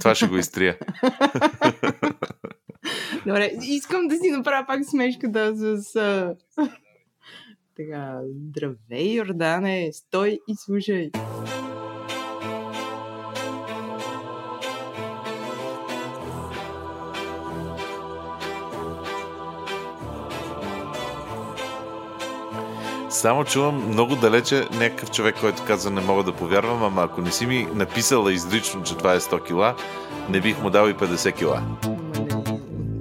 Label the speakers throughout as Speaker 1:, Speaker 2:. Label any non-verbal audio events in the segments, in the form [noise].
Speaker 1: Това ще го изтрия.
Speaker 2: Добре, искам да си направя пак смешката с... [laughs] Така, здравей, Йордане, стой и слушай.
Speaker 1: Само чувам много далече някакъв човек, който казва не мога да повярвам, ама ако не си ми написала изрично, че това е 100 кила, не бих му дал и 50 кила.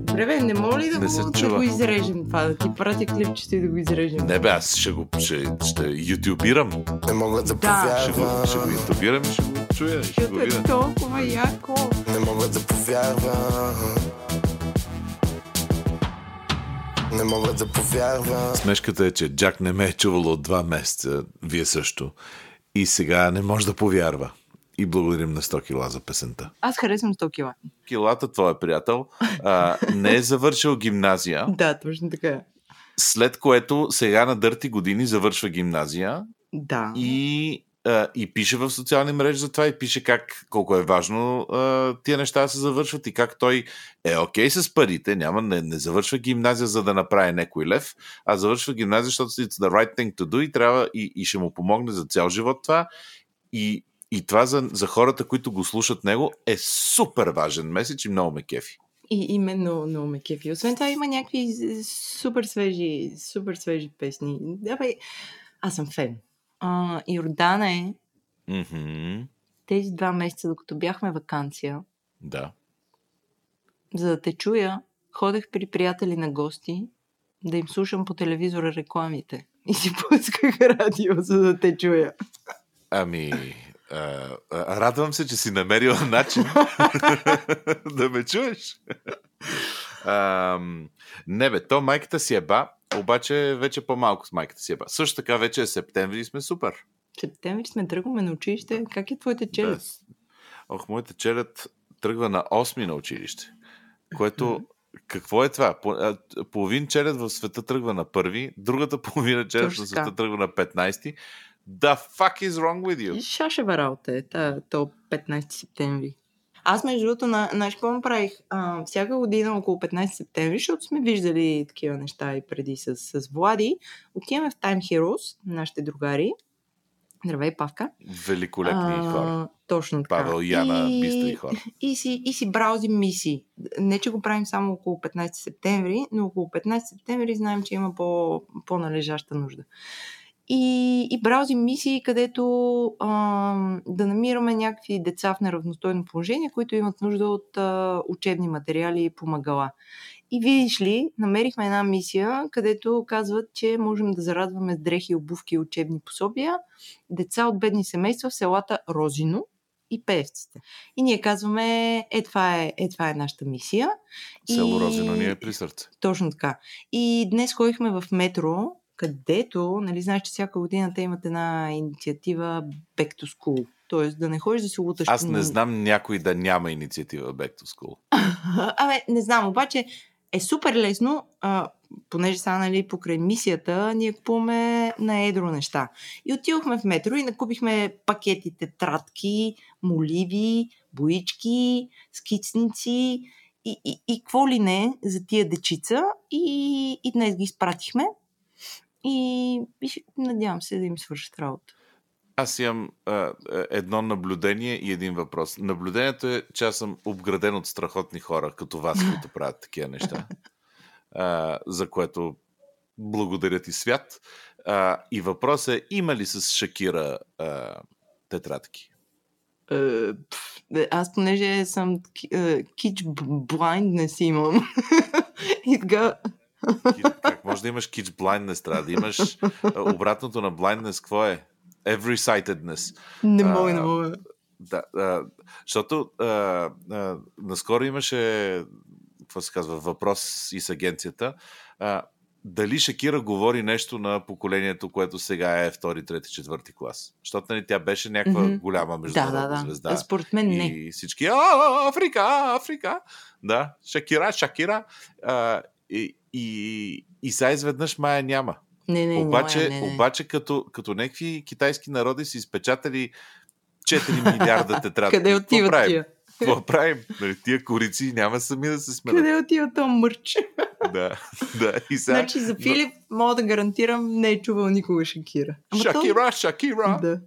Speaker 2: Добре, бе, не мога ли да, не го, да го изрежем това, да ти пратя клипчето и да го изрежем?
Speaker 1: Не бе, аз ще го ще, ще ютубирам.
Speaker 3: Не мога да,
Speaker 1: да. Ще го, ще го ютубирам и ще го чуя. Ще го
Speaker 2: видя. е толкова яко.
Speaker 3: Не мога да повярвам. Не мога да повярвам.
Speaker 1: Смешката е, че Джак не ме е чувал от два месеца, вие също. И сега не може да повярва. И благодарим на 100 кила за песента.
Speaker 2: Аз харесвам 100 кила.
Speaker 1: Килата, твоя приятел, а, не е завършил гимназия. [laughs]
Speaker 2: да, точно така.
Speaker 1: След което сега на дърти години завършва гимназия.
Speaker 2: Да.
Speaker 1: И и пише в социални мрежи за това и пише как, колко е важно а, тия неща да се завършват и как той е окей okay с парите, няма, не, не завършва гимназия за да направи някой лев, а завършва гимназия, защото it's the right thing to do и трябва и, и ще му помогне за цял живот това и, и това за, за хората, които го слушат него е супер важен месец и много ме кефи.
Speaker 2: И именно много ме кефи. Освен това има някакви супер свежи, супер свежи песни. Давай, аз съм фен а, Йордане,
Speaker 1: mm-hmm.
Speaker 2: тези два месеца, докато бяхме вакансия,
Speaker 1: да.
Speaker 2: за да те чуя, ходех при приятели на гости, да им слушам по телевизора рекламите. И си пусках радио, за да те чуя.
Speaker 1: Ами, а, радвам се, че си намерила начин [laughs] [laughs] да ме чуеш. А, не бе, то майката си е ба, обаче вече по-малко с майката си е ба. Също така вече е септември и сме супер.
Speaker 2: Септември сме тръгваме на училище. Как е твоята челят? Да.
Speaker 1: Ох, моята челят тръгва на 8 на училище. Което какво е това? Половин челят в света тръгва на първи, другата половина челят в света тръгва на 15. The fuck is wrong with you?
Speaker 2: И шашева работа е, то 15 септември. Аз, между другото, на, знаеш какво направих? А, всяка година около 15 септември, защото сме виждали такива неща и преди с, с Влади, отиваме в Time Heroes, нашите другари. Здравей, Павка.
Speaker 1: Великолепни а, хора.
Speaker 2: Точно така.
Speaker 1: Павел, Яна, и, бистри хора.
Speaker 2: И, и, си, и си браузим мисии. Не, че го правим само около 15 септември, но около 15 септември знаем, че има по, по-належаща нужда и, и браузим мисии, където а, да намираме някакви деца в неравностойно положение, които имат нужда от а, учебни материали и помагала. И видиш ли, намерихме една мисия, където казват, че можем да зарадваме с дрехи, обувки и учебни пособия деца от бедни семейства в селата Розино и певците. И ние казваме, е това е, е, това е нашата мисия.
Speaker 1: Село и... Розино ни е при сърце.
Speaker 2: Точно така. И днес ходихме в метро където, нали, знаеш, че всяка година те имат една инициатива Back to School. Тоест да не ходиш да се луташ.
Speaker 1: Аз не знам някой да няма инициатива Back to School. [laughs]
Speaker 2: Абе, не знам, обаче е супер лесно, а, понеже са нали, покрай мисията, ние купуваме на едро неща. И отидохме в метро и накупихме пакети тетрадки, моливи, боички, скицници и, и, и какво ли не за тия дечица. И, и днес ги изпратихме и, и надявам се да им свършат работа.
Speaker 1: Аз имам а, едно наблюдение и един въпрос. Наблюдението е, че аз съм обграден от страхотни хора, като вас, които правят такива неща, а, за което благодаря ти свят. А, и въпросът е, има ли с Шакира а, тетрадки?
Speaker 2: Uh, аз понеже съм кич блайнд не си имам. [laughs] и така
Speaker 1: как може да имаш kitch blindness? Трябва да имаш обратното на blindness. Какво е? Every-sightedness.
Speaker 2: Не мога, не мога.
Speaker 1: Да, а, защото а, а, наскоро имаше какво се казва, въпрос и с агенцията. А, дали Шакира говори нещо на поколението, което сега е втори, трети, четвърти клас. Защото нали, тя беше някаква mm-hmm. голяма международна да, да, да. звезда.
Speaker 2: Според мен не.
Speaker 1: И всички, а, Африка, Африка. Да, Шакира, Шакира. А, и, и, и сега изведнъж Майя няма.
Speaker 2: Не, не,
Speaker 1: обаче,
Speaker 2: няма, не,
Speaker 1: не. обаче като, като някакви китайски народи са изпечатали 4 милиарда тетрадки.
Speaker 2: Къде отиват тия?
Speaker 1: какво правим? Нали, тия корици няма сами да се сменят.
Speaker 2: Къде отива то мърч?
Speaker 1: Да, да. И сега...
Speaker 2: Значи за Филип мога да гарантирам не е чувал никога Шакира. Ама то-
Speaker 1: Шакира, Шакира!
Speaker 2: Да.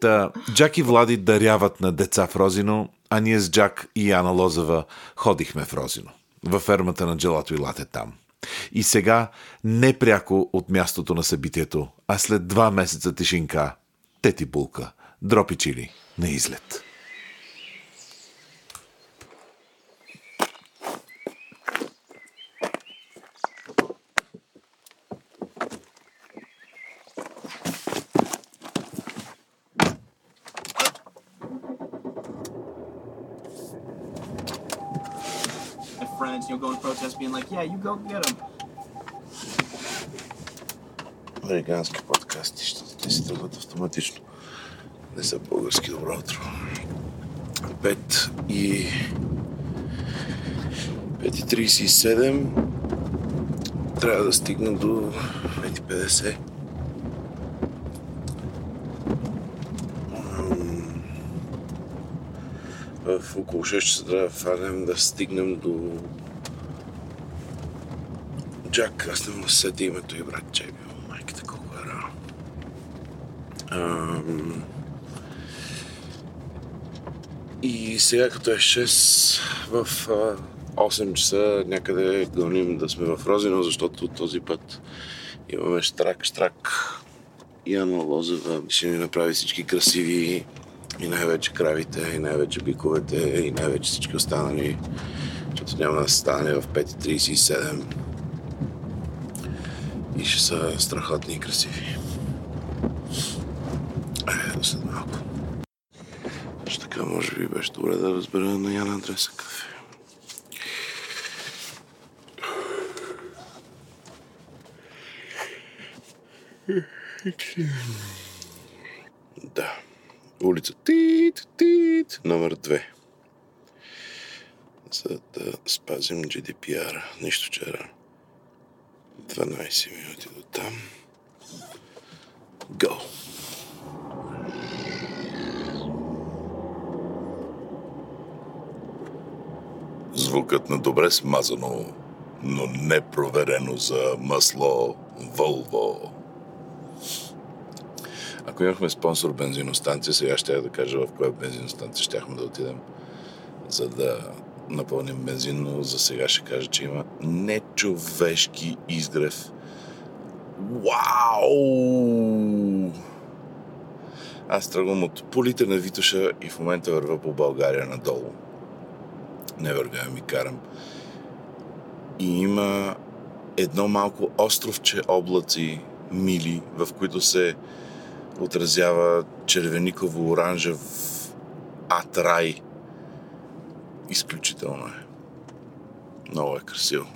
Speaker 1: Та, Джак и Влади даряват на деца в Розино, а ние с Джак и Яна Лозева ходихме в Розино, във фермата на Джелато и Лате там. И сега, не пряко от мястото на събитието, а след два месеца тишинка, тети булка, дропи чили на излет.
Speaker 4: my friends, you know, go and protest, being like, yeah, you go get them.
Speaker 1: Американски подкасти, защото те си тръгват автоматично. Не са български. Добро утро. 5 и... 5.37 трябва да стигна до 5.50. М, В около 6 часа трябва да фанем да стигнем до Джак, аз не мога да се сетя името и брат Джеби. Майката колко е рано. Ам, И сега като е 6 в а, 8 часа някъде гоним да сме в Розино, защото този път имаме штрак, штрак. Яна Лозева ще ни направи всички красиви и най-вече кравите, и най-вече биковете, и най-вече всички останали, защото няма да стане в 5.37 и ще са страхотни и красиви. Е, до след малко. Също така, може би беше добре да разбера на Яна адреса кафе. Да. Улица Тит, Тит, номер 2. За да спазим GDPR. Нищо, че рано. 12 минути до там. Go! Звукът на добре смазано, но не проверено за масло Волво. Ако имахме спонсор бензиностанция, сега ще я да кажа в коя бензиностанция щяхме да отидем, за да напълним бензин, но за сега ще кажа, че има нечовешки изгрев. Вау! Аз тръгвам от полите на Витоша и в момента вървя по България надолу. Не вървя, ми карам. И има едно малко островче облаци, мили, в които се отразява червениково-оранжев ад рай. Изключително е. Много е красиво.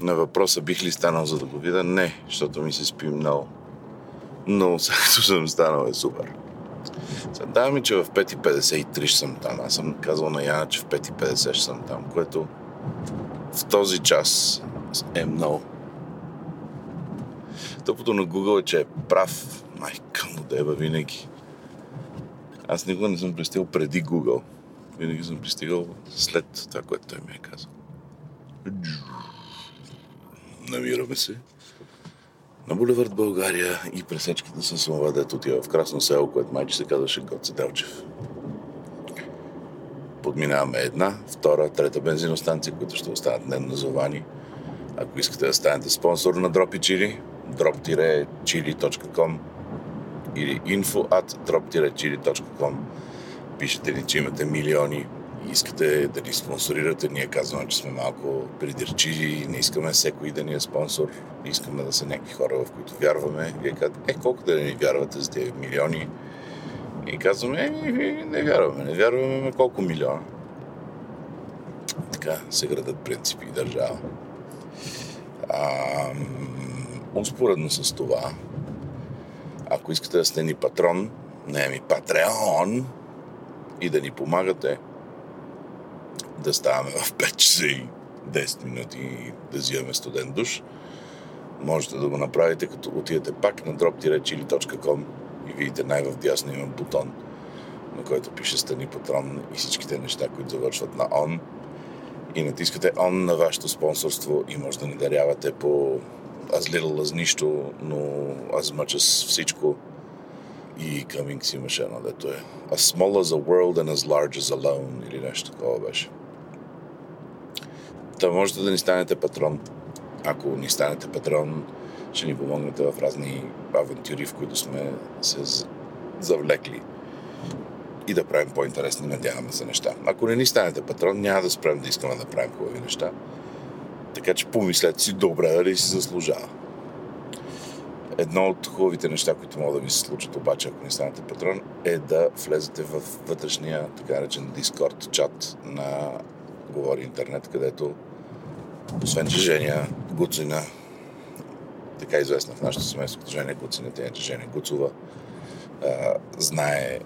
Speaker 1: На въпроса бих ли станал за да го видя? Не, защото ми се спи много. Но сега като съм станал е супер. Сега ми, че в 5.53 ще съм там. Аз съм казал на Яна, че в 5.50 ще съм там, което в този час е много. Тъпото на Google е, че е прав. Майка му деба винаги. Аз никога не съм пристигал преди Google. Винаги съм пристигал след това, което той ми е казал. Намираме се на булевард България и пресечката с това, дето отива в Красно село, което майче се казваше Гоце Делчев. Подминаваме една, втора, трета бензиностанция, които ще останат неназовани. Ако искате да станете спонсор на Drop и Chili, drop-chili.com или info at drop-chili.com пишете ни, че имате милиони и искате да ни спонсорирате. Ние казваме, че сме малко придирчиви, не искаме всеки да ни е спонсор, искаме да са някакви хора, в които вярваме. Вие казвате, е, колко да ни вярвате за тези милиони? И казваме, е, не вярваме, не вярваме, ме колко милиона. Така се градат принципи и държава. А, успоредно с това, ако искате да сте ни патрон, не ми патреон, и да ни помагате да ставаме в 5 часа и 10 минути и да взимаме студен душ, можете да го направите, като отидете пак на drop-chili.com и видите най-вдясно има бутон на който пише Стани Патрон и всичките неща, които завършват на он. И натискате он на вашето спонсорство и може да ни дарявате по as little as нищо, но as much as всичко. И Cummings имаше едно, дето е As small as a world and as large as alone или нещо такова беше. Та можете да ни станете патрон. Ако ни станете патрон, ще ни помогнете в разни авантюри, в които сме се завлекли и да правим по-интересни, надяваме се, неща. Ако не ни станете патрон, няма да спрем да искаме да правим хубави неща. Така че помислете си добре дали си заслужава. Едно от хубавите неща, които могат да ви се случат обаче, ако не станете патрон, е да влезете в вътрешния, така речен, Discord чат на Говори Интернет, където освен че Женя Гуцина, така известна в нашето семейство като Женя Гуцина, тя е Женя Гуцова, знае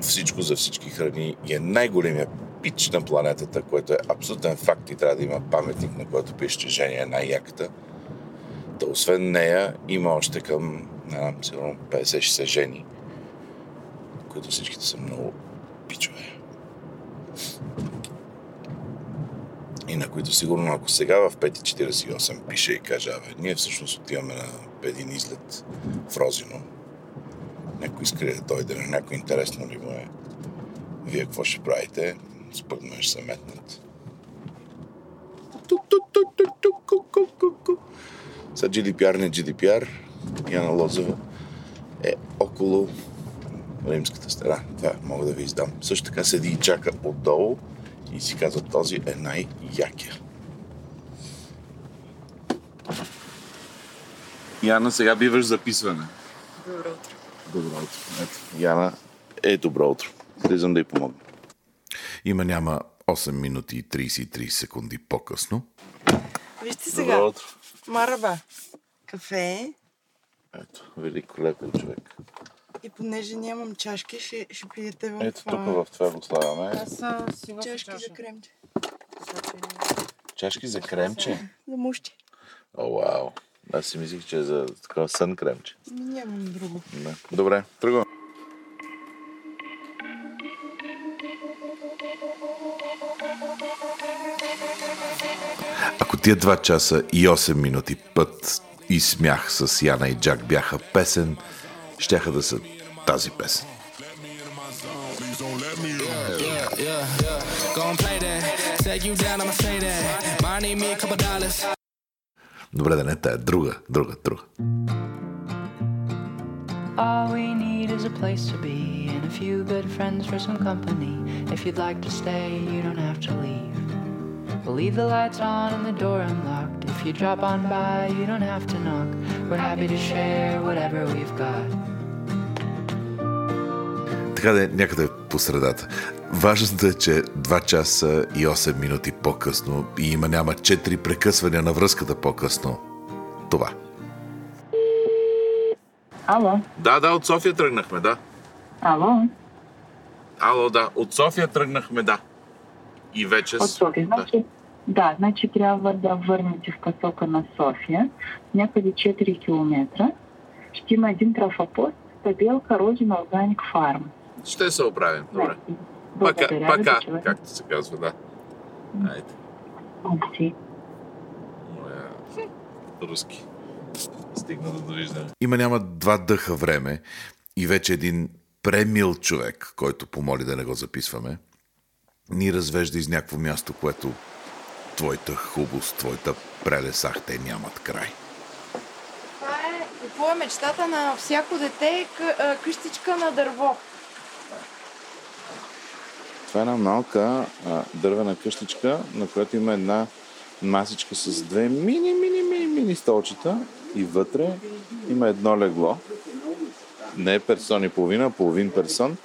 Speaker 1: всичко за всички храни и е най-големия пич на планетата, което е абсолютен факт и трябва да има паметник, на който пише, че Женя е най-яката. Да освен нея има още към, не знам, сигурно 50-60 жени, които всичките са много пичове. И на които сигурно, ако сега в 5.48 пише и каже, абе, ние всъщност отиваме на един излет в Розино, някой иска да дойде на някой интересно ли му е, вие какво ще правите, мен ще се метнат. Сега GDPR не GDPR, Яна Лозева е около римската стена. Това мога да ви издам. Също така седи и чака отдолу и си казва, този е най-якия. Яна, сега биваш записване.
Speaker 2: Добро утро.
Speaker 1: Добро утро. Ето, Яна е добро утро. Слизам да й помогна. Има няма 8 минути и 33 секунди по-късно.
Speaker 2: Вижте
Speaker 1: Добро
Speaker 2: сега.
Speaker 1: утро.
Speaker 2: Мараба. Кафе.
Speaker 1: Ето, великолепен човек.
Speaker 2: И понеже нямам чашки, ще, ще пиете в
Speaker 1: Ето тук в това го слагаме.
Speaker 5: Аз а, си
Speaker 2: Чашки
Speaker 5: чаша.
Speaker 2: за кремче.
Speaker 1: Чашки за кремче.
Speaker 2: За мущи.
Speaker 1: О, вау. Аз си мислих, че е за такова сън кремче.
Speaker 2: Ми Нямам друго.
Speaker 1: Не. Добре, тръгвам. Тия 2 часа и 8 минути път и смях с Яна и Джак бяха песен, щяха да са тази песен. Добре, да не тая, друга, друга, друга.
Speaker 6: All we need is a place to be and a few good friends for some company. If you'd like to stay, you don't have to leave. We'll leave the lights on and the door unlocked. If you drop on by, you don't have to knock. We're happy to share whatever we've got.
Speaker 1: Така да е някъде по средата. Важното е, че 2 часа и 8 минути по-късно и има няма 4 прекъсвания на връзката по-късно. Това.
Speaker 7: Ало,
Speaker 1: Да, да, от София тръгнахме, да.
Speaker 7: ало,
Speaker 1: Ало, да, от София тръгнахме, да. И вече...
Speaker 7: от София. Значи, да, значи трябва да върнете в посока на София, някъде 4 км. Ще има един трафопост, табелка Родина Органик Фарм.
Speaker 1: Ще се оправим, добре.
Speaker 7: Значи,
Speaker 1: Пака, пака, както се казва, да. Айде,
Speaker 7: Мерси.
Speaker 1: моя руски. Стигна до довиждане. Има няма два дъха време и вече един премил човек, който помоли да не го записваме, ни развежда из някакво място, което твоята хубост, твоята прелесах, те нямат край.
Speaker 2: Това е, какво е мечтата на всяко дете? Къ, къщичка на дърво.
Speaker 1: Това е една малка а, дървена къщичка, на която има една масичка с две мини, мини, мини, мини столчета и вътре има едно легло. Не е персон и половина, половин персон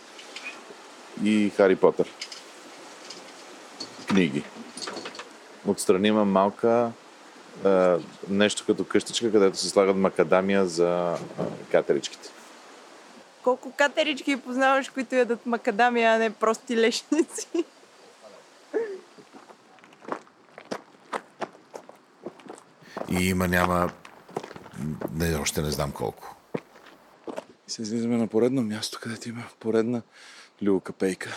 Speaker 1: и Хари Потър. Книги. Отстрани има малка а, нещо като къщичка, където се слагат макадамия за а, катеричките.
Speaker 2: Колко катерички познаваш, които ядат макадамия, а не прости лешници?
Speaker 1: И има няма... Не, още не знам колко. И се излизаме на поредно място, където има поредна Люка Пейка.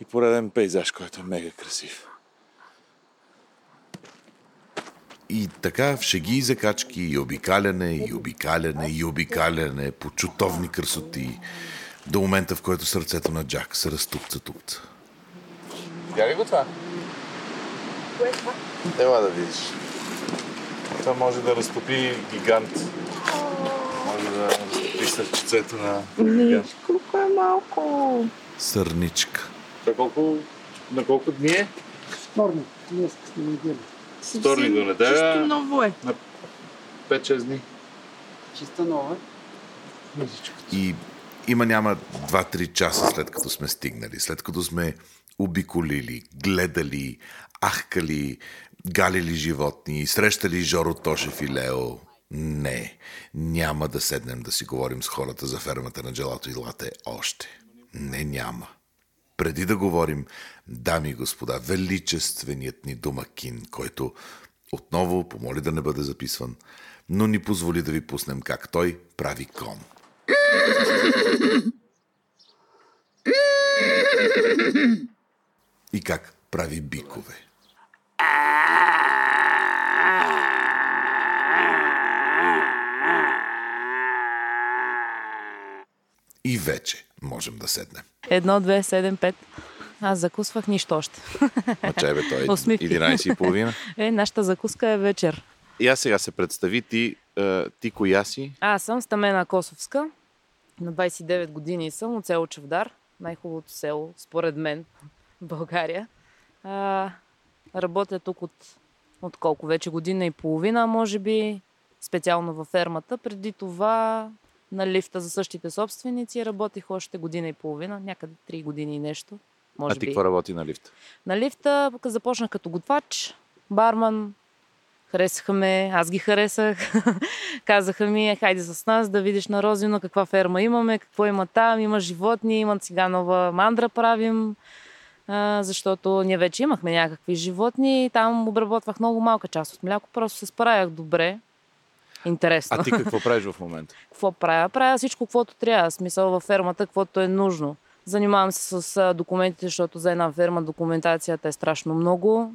Speaker 1: И пореден пейзаж, който е мега красив. И така в шеги и закачки, и обикаляне, и обикаляне, и обикаляне, по чутовни красоти, до момента, в който сърцето на Джак се разтупца-тупца. Видя ли го това?
Speaker 2: Кое е това?
Speaker 1: Ела да видиш. Това може да разтопи гигант. Може да разтопи сърчицето на гигант.
Speaker 2: Колко е малко.
Speaker 1: Сърничка. Това колко, на колко дни е?
Speaker 5: Вторник, днес сме неделя.
Speaker 1: Вторник до неделя.
Speaker 2: Чисто ново е.
Speaker 1: 5-6 дни.
Speaker 5: Чиста нова.
Speaker 1: И има няма 2-3 часа след като сме стигнали, след като сме обиколили, гледали, ахкали, галили животни, срещали Жоро Тошев и Лео. Не, няма да седнем да си говорим с хората за фермата на джелато и лате още. Не, няма. Преди да говорим, дами и господа, величественият ни домакин, който отново помоли да не бъде записван, но ни позволи да ви пуснем как той прави кон. И как прави бикове. И вече можем да седнем.
Speaker 8: Едно, две, седем, пет. Аз закусвах нищо още.
Speaker 1: А чай бе, той е [laughs]
Speaker 8: Усмивки.
Speaker 1: 11.30.
Speaker 8: Е, нашата закуска е вечер.
Speaker 1: И аз сега се представи ти, е, ти коя си?
Speaker 8: Аз съм Стамена Косовска. На 29 години съм от село Чавдар. Най-хубавото село, според мен, в България. А, работя тук от, от колко вече година и половина, може би, специално във фермата. Преди това на лифта за същите собственици работих още година и половина, някъде 3 години и нещо. Може
Speaker 1: а ти
Speaker 8: би.
Speaker 1: какво работи на лифта?
Speaker 8: На лифта започнах като готвач, барман. Харесаха ме, аз ги харесах. [laughs] Казаха ми, е, хайде с нас да видиш на Розино каква ферма имаме, какво има там, има животни, има сега нова мандра правим. А, защото ние вече имахме някакви животни и там обработвах много малка част от мляко, просто се справях добре. Интересно.
Speaker 1: А ти какво правиш в момента? [laughs]
Speaker 8: какво правя? Правя всичко, каквото трябва. Смисъл във фермата, каквото е нужно. Занимавам се с документите, защото за една ферма документацията е страшно много.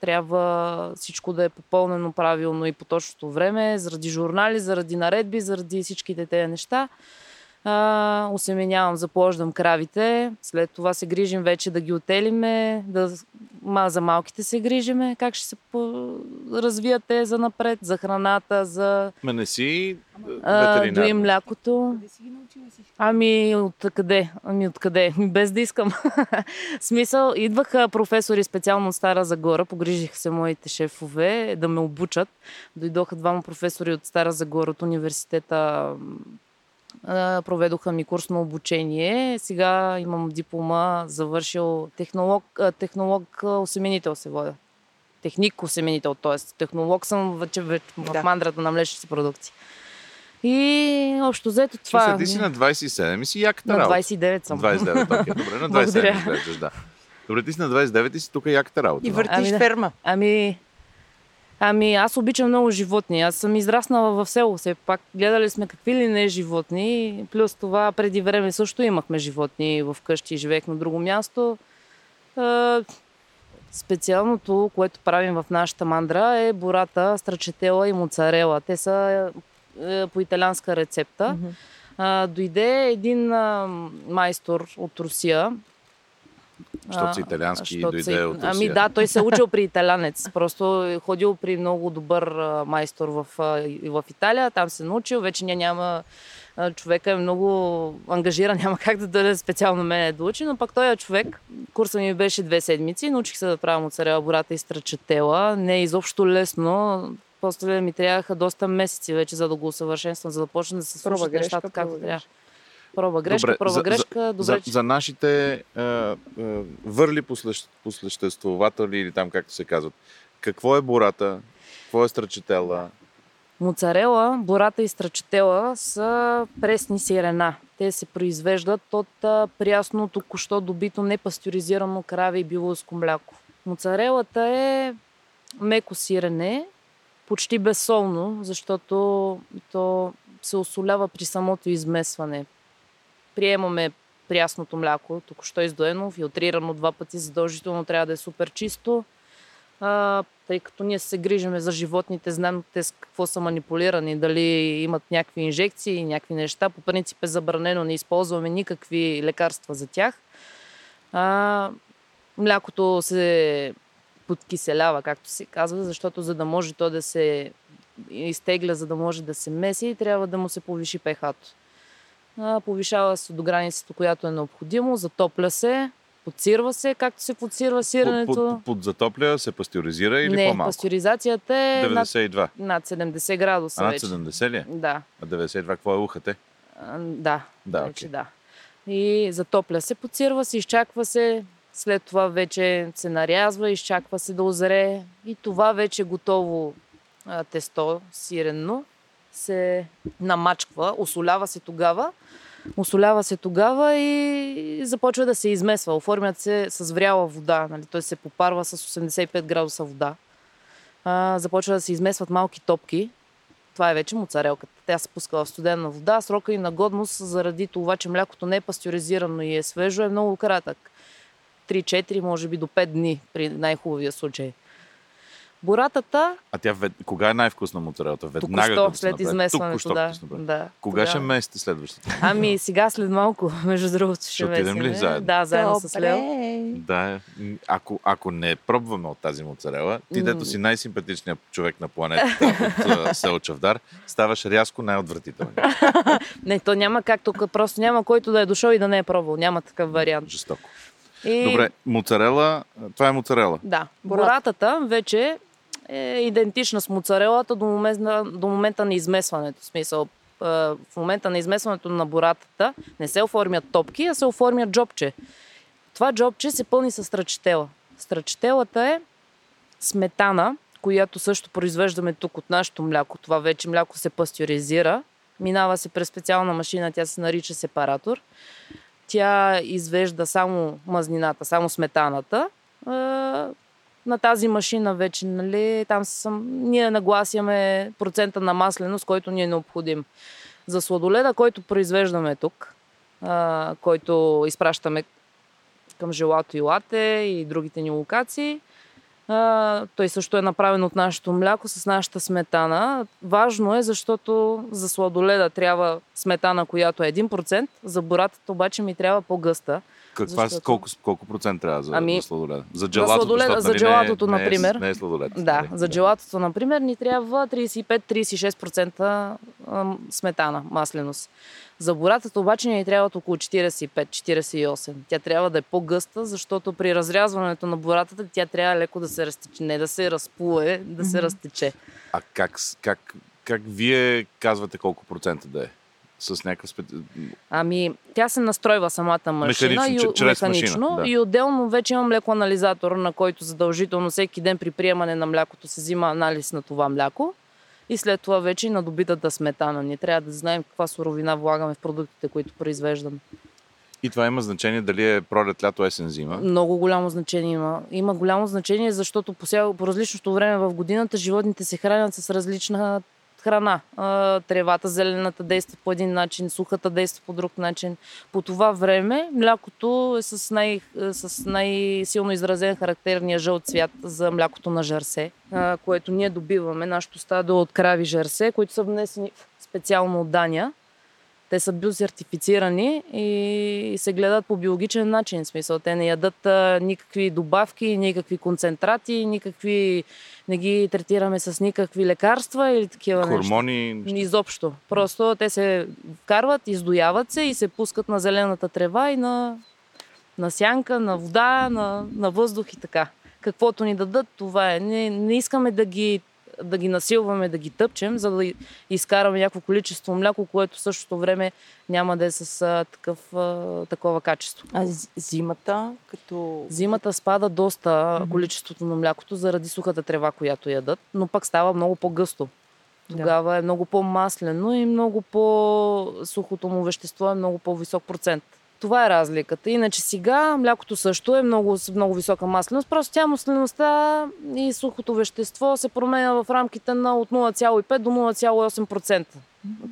Speaker 8: Трябва всичко да е попълнено правилно и по точното време, заради журнали, заради наредби, заради всичките тези неща. А, осеменявам, заплождам кравите, след това се грижим вече да ги отелиме, да, ма, за малките се грижиме, как ще се по- развият те за напред, за храната, за
Speaker 1: Ма не си
Speaker 8: а,
Speaker 1: ветеринар.
Speaker 8: доим млякото. Ами от къде? Ами от къде? [laughs] Без да искам. [laughs] Смисъл, идваха професори специално от Стара Загора, погрижиха се моите шефове да ме обучат. Дойдоха двама професори от Стара Загора от университета. Проведоха ми курс на обучение. Сега имам диплома, завършил технолог, технолог осеменител се водя. Техник осеменител, т.е. технолог съм вече, в
Speaker 2: Да.
Speaker 8: мандрата на млечните продукти. И общо взето това...
Speaker 1: Това... Ти си на 27 и си яката
Speaker 8: на
Speaker 1: работа.
Speaker 8: 29 съм.
Speaker 1: 29, окей, добре, на 27 [laughs]
Speaker 8: Благодаря.
Speaker 1: изглеждаш, да. Добре, ти си на 29 и си тук яката работа.
Speaker 2: И въртиш
Speaker 8: Ами да.
Speaker 2: ферма.
Speaker 8: Ами, ами аз обичам много животни. Аз съм израснала в село, все пак. Гледали сме какви ли не животни. Плюс това преди време също имахме животни в къщи, живеех на друго място. Е, специалното, което правим в нашата мандра е бурата, страчетела и моцарела. Те са е, по италианска рецепта. Дойде един майстор от Русия.
Speaker 1: Защото
Speaker 8: А,
Speaker 1: са италиански и
Speaker 8: защото
Speaker 1: дойде
Speaker 8: са-
Speaker 1: от
Speaker 8: Ами
Speaker 1: Русия.
Speaker 8: да, той се е учил при италянец. Просто е ходил при много добър а, майстор в, а, в Италия. Там се научил. Вече ня- няма... а, Човека е много ангажиран, [laughs] няма как да дойде специално мене да учи, но пък той е човек. Курса ми беше две седмици. Научих се да правя моцарела, бората и страчатела. Не е изобщо лесно. После ми трябваха доста месеци вече, за да го усъвършенствам, за да почна да се случат нещата както трябва. Проба грешка,
Speaker 1: Добре,
Speaker 8: проба
Speaker 1: за-
Speaker 8: грешка. Добре,
Speaker 1: за,
Speaker 8: че-
Speaker 1: за нашите е, е, върли послещ- послеществователи или там както се казват. Какво е бората? Какво е страчетела?
Speaker 8: Моцарела, бората и страчетела са пресни сирена. Те се произвеждат от а, прясно, току-що добито непастеризирано краве и биловско мляко. Моцарелата е меко сирене, почти безсолно, защото то се осолява при самото измесване. Приемаме прясното мляко, току-що издоено, филтрирано два пъти, задължително трябва да е супер чисто. А, тъй като ние се грижиме за животните, знаем те с какво са манипулирани, дали имат някакви инжекции, някакви неща. По принцип е забранено, не използваме никакви лекарства за тях. А, млякото се подкиселява, както се казва, защото за да може то да се изтегля, за да може да се меси, трябва да му се повиши пехато. Повишава се до границата, която е необходимо, затопля се, подсирва се, както се подсирва сирането.
Speaker 1: Под, под, под затопля се пастеризира или
Speaker 8: Не,
Speaker 1: по-малко?
Speaker 8: пастеризацията е над,
Speaker 1: 92.
Speaker 8: над 70 градуса
Speaker 1: А над
Speaker 8: вече.
Speaker 1: 70 ли е?
Speaker 8: Да,
Speaker 1: А 92 какво е ухате?
Speaker 8: а, да,
Speaker 1: Да,
Speaker 8: вече
Speaker 1: окей.
Speaker 8: да. И затопля се, подсирва се, изчаква се, след това вече се нарязва, изчаква се да озре и това вече готово а, тесто сирено се намачква, осолява се тогава, осолява се тогава и започва да се измесва. Оформят се с вряла вода, нали? т.е. се попарва с 85 градуса вода. А, започва да се измесват малки топки. Това е вече моцарелката. Тя се пуска в студена вода. Срока и на годност, заради това, че млякото не е пастеризирано и е свежо, е много кратък. 3-4, може би до 5 дни при най-хубавия случай. Боратата,
Speaker 1: А тя вед... кога е най-вкусна моцарелата? Веднага се
Speaker 8: след
Speaker 1: направи?
Speaker 8: измесването,
Speaker 1: Току-що
Speaker 8: да. да.
Speaker 1: Кога ще
Speaker 8: Тогава-
Speaker 1: месите следващата?
Speaker 8: Ами сега след малко, [laughs] между другото, ще,
Speaker 1: Ще отидем ли заедно?
Speaker 8: Да, заедно с Лео.
Speaker 1: Да, ако, ако не пробваме от тази моцарела, ти дето си най-симпатичният човек на планетата [laughs] от село Чавдар, ставаш рязко най-отвратителният. [laughs]
Speaker 8: Не, то няма как тук, просто няма който да е дошъл и да не е пробвал. Няма такъв вариант.
Speaker 1: Жестоко.
Speaker 8: И...
Speaker 1: Добре, моцарела, това е моцарела.
Speaker 8: Да.
Speaker 2: Бората.
Speaker 8: Боратата вече е идентична с моцарелата до момента, до момента на измесването. В смисъл, е, в момента на измесването на боратата не се оформят топки, а се оформят джобче. Това джобче се пълни с страчетела. Страчетелата е сметана, която също произвеждаме тук от нашето мляко. Това вече мляко се пастеризира. Минава се през специална машина, тя се нарича сепаратор. Тя извежда само мазнината, само сметаната. На тази машина вече, нали, там съм, ние нагласяме процента на масленост, който ни е необходим. За сладоледа, който произвеждаме тук, а, който изпращаме към желато и лате и другите ни локации, а, той също е направен от нашето мляко с нашата сметана. Важно е, защото за сладоледа трябва сметана, която е 1%, за боратата обаче ми трябва по-гъста.
Speaker 1: Каква,
Speaker 8: Защото-
Speaker 1: колко, колко процент трябва за,
Speaker 8: Ами,
Speaker 1: за сладоледа? За джелатото,
Speaker 8: сладоледа-
Speaker 1: защото,
Speaker 8: за
Speaker 1: нали,
Speaker 8: джелатото,
Speaker 1: не е,
Speaker 8: например.
Speaker 1: Не е, не е сладолед.
Speaker 8: Да,
Speaker 1: нали?
Speaker 8: за джелатото, например, ни трябва 35-36% ам, сметана, масленост. За боратата обаче ни трябват около 45-48. Тя трябва да е по-гъста, защото при разрязването на боратата тя трябва леко да се разтече. Не да се разплуе, да се разтече.
Speaker 1: А как, как, как вие казвате колко процента да е? С някакъв спе...
Speaker 8: Ами, тя се настройва самата машина
Speaker 1: Механично,
Speaker 8: и,
Speaker 1: чрез
Speaker 8: механично
Speaker 1: машина, да.
Speaker 8: и отделно вече има млекоанализатор, на който задължително всеки ден при приемане на млякото се взима анализ на това мляко. И след това вече и на добитата сметана. Ние трябва да знаем каква суровина влагаме в продуктите, които произвеждаме.
Speaker 1: И това има значение дали е пролет, лято, есен, зима.
Speaker 8: Много голямо значение има. Има голямо значение, защото по, ся... по различното време в годината животните се хранят с различна храна. Тревата, зелената действа по един начин, сухата действа по друг начин. По това време млякото е с, най... с най-силно изразен характерния жълт цвят за млякото на жарсе, което ние добиваме. Нашето стадо от крави жарсе, които са внесени специално от Дания. Те са биосертифицирани и се гледат по биологичен начин. В смисъл, те не ядат никакви добавки, никакви концентрати, никакви... не ги третираме с никакви лекарства или такива неща.
Speaker 1: Хормони.
Speaker 8: Изобщо. Просто те се вкарват, издояват се и се пускат на зелената трева и на, на сянка, на вода, на, на въздух и така. Каквото ни дадат, това е. Не, не искаме да ги, да ги насилваме, да ги тъпчем, за да изкараме някакво количество мляко, което в същото време няма да е с а, такъв, а, такова качество.
Speaker 2: А зимата, като...
Speaker 8: Зимата спада доста количеството на млякото заради сухата трева, която ядат, но пък става много по-гъсто. Тогава е много по-маслено и много по-сухото му вещество е много по-висок процент. Това е разликата. Иначе сега млякото също е много, с много висока масленост. Просто тя маслеността и сухото вещество се променя в рамките на от 0,5 до 0,8%.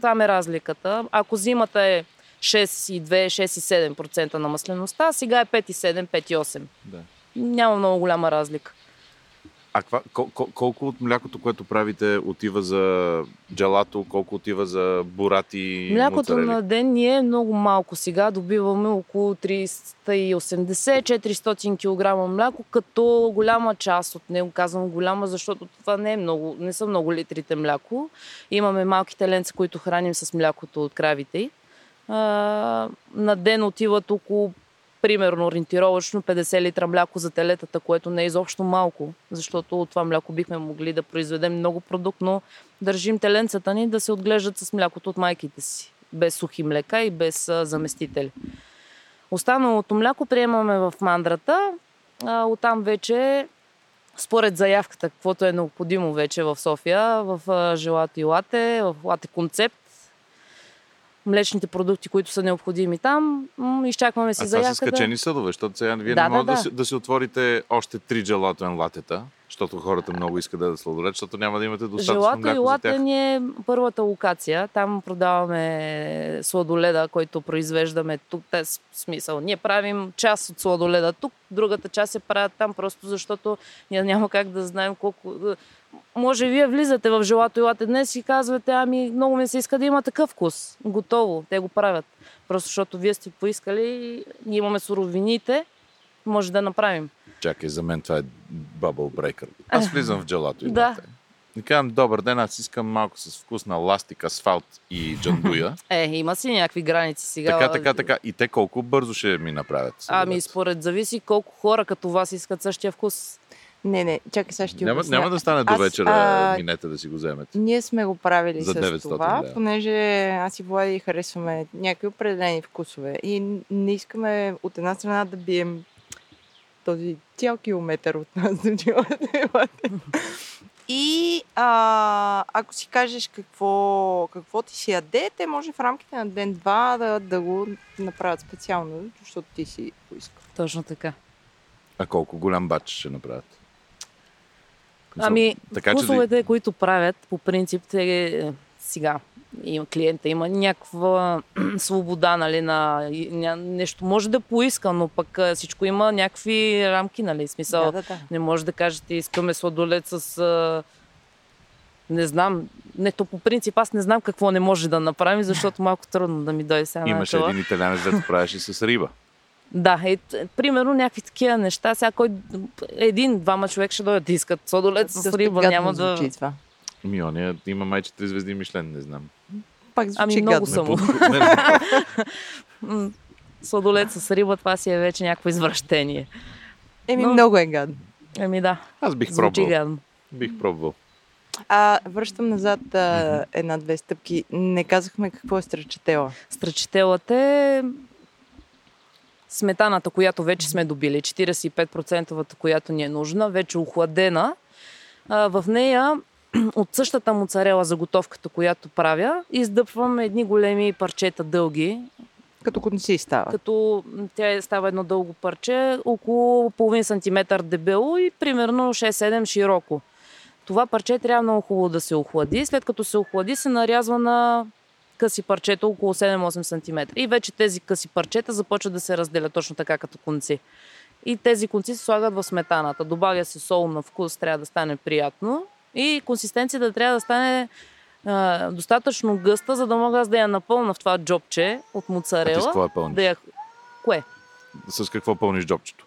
Speaker 8: Там е разликата. Ако зимата е 6,2-6,7% на маслеността, сега е 5,7, 5,8.
Speaker 1: Да.
Speaker 8: Няма много голяма разлика.
Speaker 1: А ква, кол, кол, колко от млякото, което правите, отива за джалато, колко отива за бурати?
Speaker 8: Млякото
Speaker 1: моцарели?
Speaker 8: на ден ни е много малко сега. Добиваме около 380-400 кг мляко, като голяма част от него, казвам голяма, защото това не, е много, не са много литрите мляко. Имаме малки теленца, които храним с млякото от кравите. А, на ден отиват около примерно ориентировъчно 50 литра мляко за телетата, което не е изобщо малко, защото от това мляко бихме могли да произведем много продукт, но държим теленцата ни да се отглеждат с млякото от майките си, без сухи млека и без заместители. Останалото мляко приемаме в мандрата, а, оттам вече според заявката, каквото е необходимо вече в София, в желато и лате, в лате концепт, млечните продукти, които са необходими там, изчакваме си
Speaker 1: А това са
Speaker 8: заявката.
Speaker 1: скачени съдове, защото сега вие
Speaker 8: Да,
Speaker 1: не
Speaker 8: да,
Speaker 1: може да,
Speaker 8: да.
Speaker 1: си, да си отворите още три джелатен латета, защото хората много искат да дадат сладолед, защото няма да имате достатъчно
Speaker 8: Желато и
Speaker 1: мляко за
Speaker 8: лате
Speaker 1: тях.
Speaker 8: ни е първата локация. Там продаваме сладоледа, който произвеждаме тук. Те, смисъл. Ние правим част от сладоледа тук, другата част се правят там, просто защото ние няма как да знаем колко... Може вие влизате в желато и лате днес и казвате, ами много ми се иска да има такъв вкус. Готово. Те го правят. Просто защото вие сте поискали и ние имаме суровините, може да направим.
Speaker 1: Чакай, за мен това е bubble breaker. Аз влизам в джелато и
Speaker 8: Да.
Speaker 1: И казвам, добър ден, аз искам малко с вкус на ластик, асфалт и джандуя. [laughs]
Speaker 8: Е, има си някакви граници сега.
Speaker 1: така, така, така. И те колко бързо ще ми направят?
Speaker 8: Ами, според зависи колко хора като вас искат същия вкус.
Speaker 2: Не, не, чакай сега ще ти
Speaker 1: няма,
Speaker 2: обясня.
Speaker 1: няма да стане до
Speaker 2: Аз,
Speaker 1: вечера,
Speaker 2: а,
Speaker 1: минете да си го вземете.
Speaker 2: Ние сме го правили
Speaker 1: За
Speaker 2: с
Speaker 1: 900
Speaker 2: това,
Speaker 1: лева.
Speaker 2: понеже аз и Влади харесваме някакви определени вкусове и не искаме от една страна да бием този цял километър от нас до Джилата. И а, ако си кажеш какво, какво ти си яде, те може в рамките на ден-два да, да го направят специално, защото ти си поискал.
Speaker 8: Точно така.
Speaker 1: А колко голям бач ще направят?
Speaker 8: Ами,
Speaker 1: Така че да-
Speaker 8: вкусовете, които правят, по принцип, те е, сега има, клиента има някаква [clears throat] свобода, нали, на нещо може да поиска, но пък всичко има някакви рамки, нали, смисъл.
Speaker 2: Да, да, да.
Speaker 8: Не може да кажете, искаме сладолет с... А, не знам, не, то по принцип аз не знам какво не може да направим, защото малко трудно да ми дойде сега на
Speaker 1: Имаше
Speaker 8: това.
Speaker 1: един италянец, дето правеше с риба.
Speaker 8: Да, е, примерно някакви такива неща. Сега кой един-двама човек ще дойдат да искат сладолет с риба, няма да...
Speaker 2: звучи това.
Speaker 1: Ми, оня има май 4 звезди Мишлен, не знам.
Speaker 2: Пак звучи
Speaker 8: Ами много
Speaker 2: гадно.
Speaker 8: само. [laughs] Сладолет с риба, това си е вече някакво извращение.
Speaker 2: Еми,
Speaker 8: Но-
Speaker 2: много е гадно.
Speaker 8: Еми да,
Speaker 1: Аз бих
Speaker 8: звучи
Speaker 1: пробвал.
Speaker 8: гадно.
Speaker 1: Бих пробвал.
Speaker 2: А, връщам назад а, една-две стъпки. Не казахме какво е страчетела.
Speaker 8: Страчителата е сметаната, която вече сме добили, 45%, която ни е нужна, вече охладена. А, в нея [clears throat] от същата моцарела заготовката, която правя, издъпвам едни големи парчета дълги,
Speaker 2: Като конци става.
Speaker 8: като тя е- става едно дълго парче, около половин сантиметър дебело и примерно 6-7 широко. Това парче трябва много хубаво да се охлади. След като се охлади, се нарязва на къси парчета около 7-8 см. И вече тези къси парчета започват да се разделят точно така като конци. И тези конци се слагат в сметаната. Добавя се сол на вкус, трябва да стане приятно. И консистенцията трябва да стане а, достатъчно гъста, за да мога аз да я напълна в това джобче от
Speaker 1: А ти с
Speaker 8: моцарела.
Speaker 1: какво я пълниш?
Speaker 8: Да я... Кое?
Speaker 1: С какво пълниш джобчето?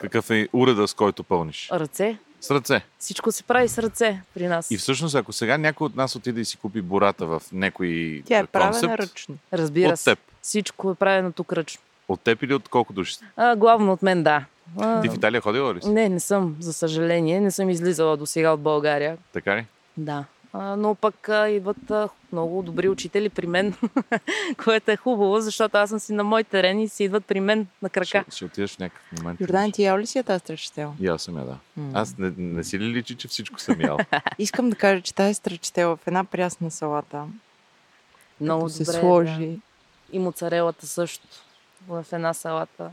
Speaker 1: Какъв е уреда, с който пълниш?
Speaker 8: Ръце.
Speaker 1: С ръце.
Speaker 8: Всичко се прави с ръце при нас.
Speaker 1: И всъщност, ако сега някой от нас отиде и си купи бората в някой
Speaker 2: Тя е правена ръчно.
Speaker 8: Разбира
Speaker 1: от
Speaker 8: се.
Speaker 1: теб.
Speaker 8: Всичко е правено тук ръчно.
Speaker 1: От теб или от колко души? сте?
Speaker 8: А, главно от мен, да. А,
Speaker 1: Ти в Италия ходила ли си?
Speaker 8: не, не съм, за съжаление. Не съм излизала до сега от България.
Speaker 1: Така ли?
Speaker 8: Да. Но пък идват много добри учители при мен, [laughs] което е хубаво, защото аз съм си на мой терен и си идват при мен на крака.
Speaker 1: Ще, ще отидеш в някакъв момент.
Speaker 2: Йордан, ти ял ли си я тази страчетела?
Speaker 1: И аз съм я, да. Аз не, не си ли личи, че всичко съм ял? [laughs]
Speaker 2: Искам да кажа, че тази страчетела в една прясна салата,
Speaker 8: Много
Speaker 2: като се
Speaker 8: добре.
Speaker 2: сложи,
Speaker 8: Да. И моцарелата също в една салата.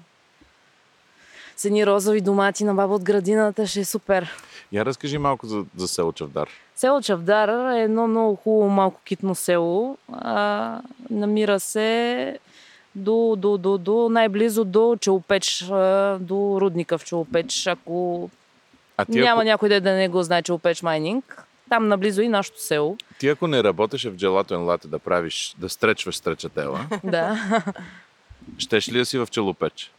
Speaker 8: С едни розови домати на баба от градината ще е супер.
Speaker 1: Я разкажи малко за, за село Чавдар.
Speaker 8: Село Чавдар е едно много хубаво малко китно село. А, намира се до, до, до, до най-близо до Челопеч, до рудника в Челопеч, ако
Speaker 1: А ти,
Speaker 8: няма
Speaker 1: ако,
Speaker 8: някой да не го знае Челопеч майнинг. Там наблизо и нашето село.
Speaker 1: ти ако не работеше в Gelato Лате да правиш, да стречваш стречатела, [laughs]
Speaker 8: да.
Speaker 1: щеш ли да си в Челопеч?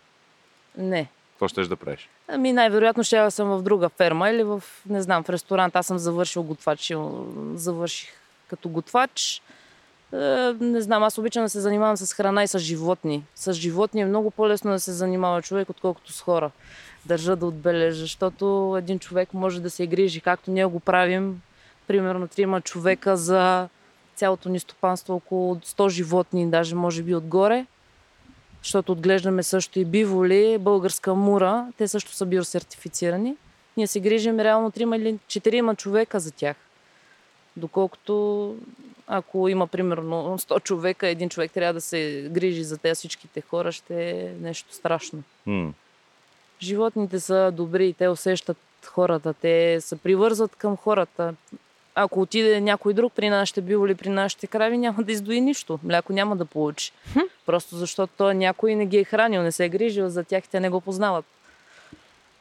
Speaker 8: не.
Speaker 1: Какво щеш да правиш?
Speaker 8: Ами най-вероятно ще да съм в друга ферма или в, не знам, в ресторант. Аз съм завършил готвач. Завърших като готвач. Е, не знам, аз обичам да се занимавам с храна и с животни. С животни е много по-лесно да се занимава човек, отколкото с хора. Държа да отбележа, защото един човек може да се грижи, както ние го правим. Примерно трима човека за цялото ни стопанство, около 100 животни, даже може би отгоре защото отглеждаме също и биволи, българска мура, те също са биосертифицирани. Ние се грижим реално трима или четирима човека за тях. Доколкото ако има примерно 100 човека, един човек трябва да се грижи за тези всичките хора, ще е нещо страшно.
Speaker 1: М.
Speaker 8: Животните са добри, те усещат хората, те се привързват към хората. Ако отиде някой друг при нашите биволи, при нашите крави, няма да издои нищо. Мляко няма да получи. Просто защото той някой не ги е хранил, не се е грижил за тях, те не го познават.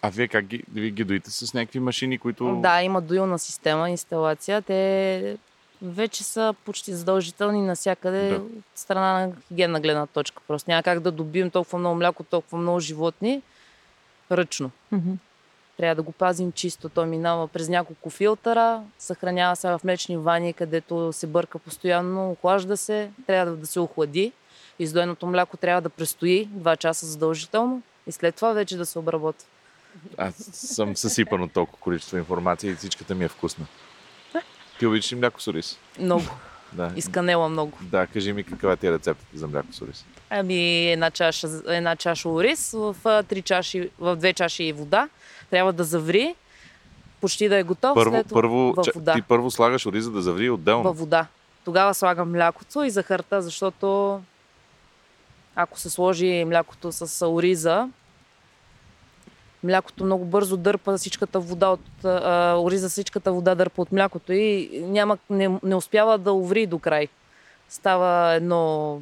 Speaker 1: А вие как ги, вие ги доите с някакви машини, които...
Speaker 8: Да, има дуилна система, инсталация. Те вече са почти задължителни навсякъде
Speaker 1: Да.
Speaker 8: от страна на хигиенна гледна точка. Просто няма как да добием толкова много мляко, толкова много животни ръчно. Трябва да го пазим чисто. Той минава през няколко филтъра, съхранява се в млечни вани, където се бърка постоянно, охлажда се, трябва да, се охлади. Издоеното мляко трябва да престои 2 часа задължително и след това вече да се обработва.
Speaker 1: Аз съм съсипан от толкова количество информация и всичката ми е вкусна. Ти обичаш ли мляко с ориз?
Speaker 8: Много.
Speaker 1: Да.
Speaker 8: Изканела много.
Speaker 1: Да, кажи ми каква ти е рецептата за мляко с ориз.
Speaker 8: Ами една чаша, една чаша ориз в, три чаши, в две чаши вода. Трябва да заври, почти да е готов.
Speaker 1: Първо,
Speaker 8: след
Speaker 1: първо,
Speaker 8: във вода.
Speaker 1: ти първо слагаш ориза да заври отделно.
Speaker 8: Във вода. Тогава слагам млякото и захарта, защото ако се сложи млякото с ориза, млякото много бързо дърпа всичката вода от а, ориза, всичката вода дърпа от млякото и няма, не, не успява да уври до край. Става едно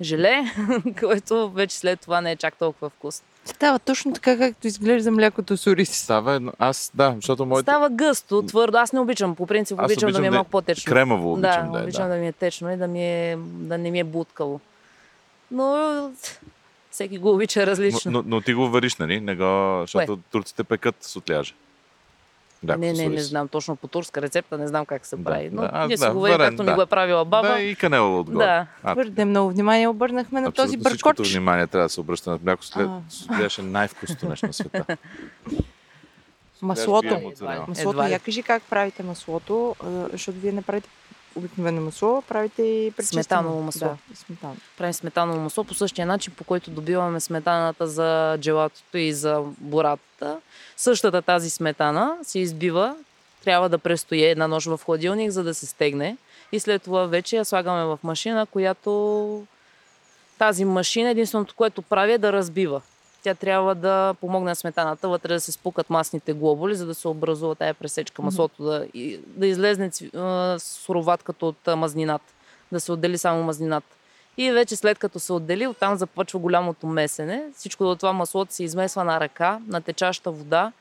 Speaker 8: желе, [laughs] което вече след това не е чак толкова вкусно.
Speaker 2: Става точно така, както изглежда млякото с ориз.
Speaker 1: Става едно... Аз, да, защото моите...
Speaker 8: Става гъсто, твърдо. Аз не обичам. По принцип
Speaker 1: Аз
Speaker 8: обичам, да ми е
Speaker 1: обичам да е
Speaker 8: малко по-течно.
Speaker 1: кремаво обичам да е,
Speaker 8: обичам
Speaker 1: да.
Speaker 8: да. ми е течно и да, ми е, да не ми е буткало. Но всеки го обича различно.
Speaker 1: Но, но, но ти го вариш, нали? Не го... Защото турците пекат с Мляко
Speaker 8: не, не, не знам точно по турска рецепта, не знам как се
Speaker 1: Да,
Speaker 8: прави. Но
Speaker 1: да,
Speaker 8: ние си
Speaker 1: да,
Speaker 8: говорим
Speaker 1: варен,
Speaker 8: както
Speaker 1: да.
Speaker 8: ми го е правила баба.
Speaker 1: Да, и канела отгоре.
Speaker 8: Да.
Speaker 1: А,
Speaker 2: Твърде много внимание обърнахме на този
Speaker 1: абсолютно
Speaker 2: бъркоч.
Speaker 1: внимание трябва да се обръща на мляко. След... Беше най-вкусното нещо на света.
Speaker 2: Маслото. Маслото, я кажи как правите маслото, защото вие не правите обикновено масло, правите и пречистено.
Speaker 8: Сметаново масло.
Speaker 2: Да, сметано.
Speaker 8: Правим сметаново масло по същия начин, по който добиваме сметаната за джелатото и за боратата. Същата тази сметана се избива, трябва да престои една нощ в хладилник, за да се стегне. И след това вече я слагаме в машина, която тази машина, единственото, което прави е да разбива. Тя трябва да помогне на сметаната вътре да се спукат масните глобули, за да се образува тая пресечка, маслото да, и, да излезне суроватката от мазнината, да се отдели само мазнината. И вече след като се отдели, оттам започва голямото месене. Всичко от това маслото се измесва на ръка, на течаща вода,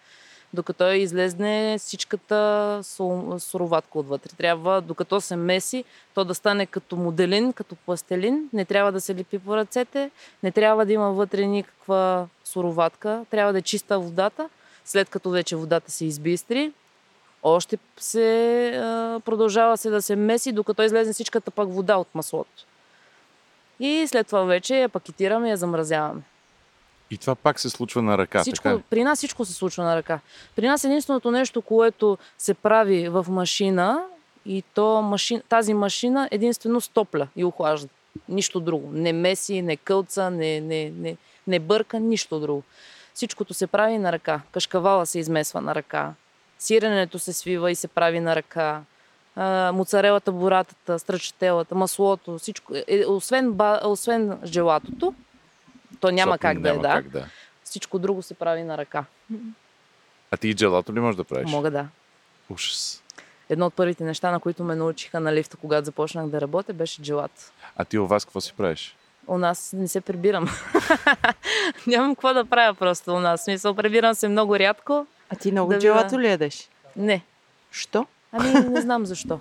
Speaker 8: докато излезне всичката су- суроватка отвътре. Трябва, докато се меси, то да стане като моделин, като пластелин. Не трябва да се липи по ръцете, не трябва да има вътре никаква суроватка, трябва да е чиста водата. След като вече водата се избистри, още се продължава се да се меси, докато излезе всичката пак вода от маслото. И след това вече я пакетираме и я замразяваме.
Speaker 1: И това пак се случва на ръка.
Speaker 8: Всичко,
Speaker 1: така
Speaker 8: при нас всичко се случва на ръка. При нас единственото нещо, което се прави в машина, и то машин, тази машина единствено стопля и охлажда. Нищо друго. Не меси, не кълца, не, не, не, не бърка, нищо друго. Всичкото се прави на ръка. Кашкавала се измесва на ръка. Сиренето се свива и се прави на ръка. А, моцарелата, боратата, стръчателата, маслото, всичко. Е, освен, ба, освен желатото, то няма
Speaker 1: Защото
Speaker 8: как да е,
Speaker 1: няма
Speaker 8: да.
Speaker 1: Как да.
Speaker 8: Всичко друго се прави на ръка.
Speaker 1: А ти и джелато ли можеш да правиш?
Speaker 8: Мога да.
Speaker 1: Ужас.
Speaker 8: Едно от първите неща, на които ме научиха на лифта, когато започнах да работя, беше джелат.
Speaker 1: А ти у вас какво си правиш?
Speaker 8: У нас не се прибирам. [laughs] Нямам какво да правя просто у нас. В Смисъл, прибирам се много рядко.
Speaker 2: А ти много
Speaker 8: Да,
Speaker 2: джелато ли ядеш?
Speaker 8: Не.
Speaker 2: Що?
Speaker 8: Ами, не знам защо.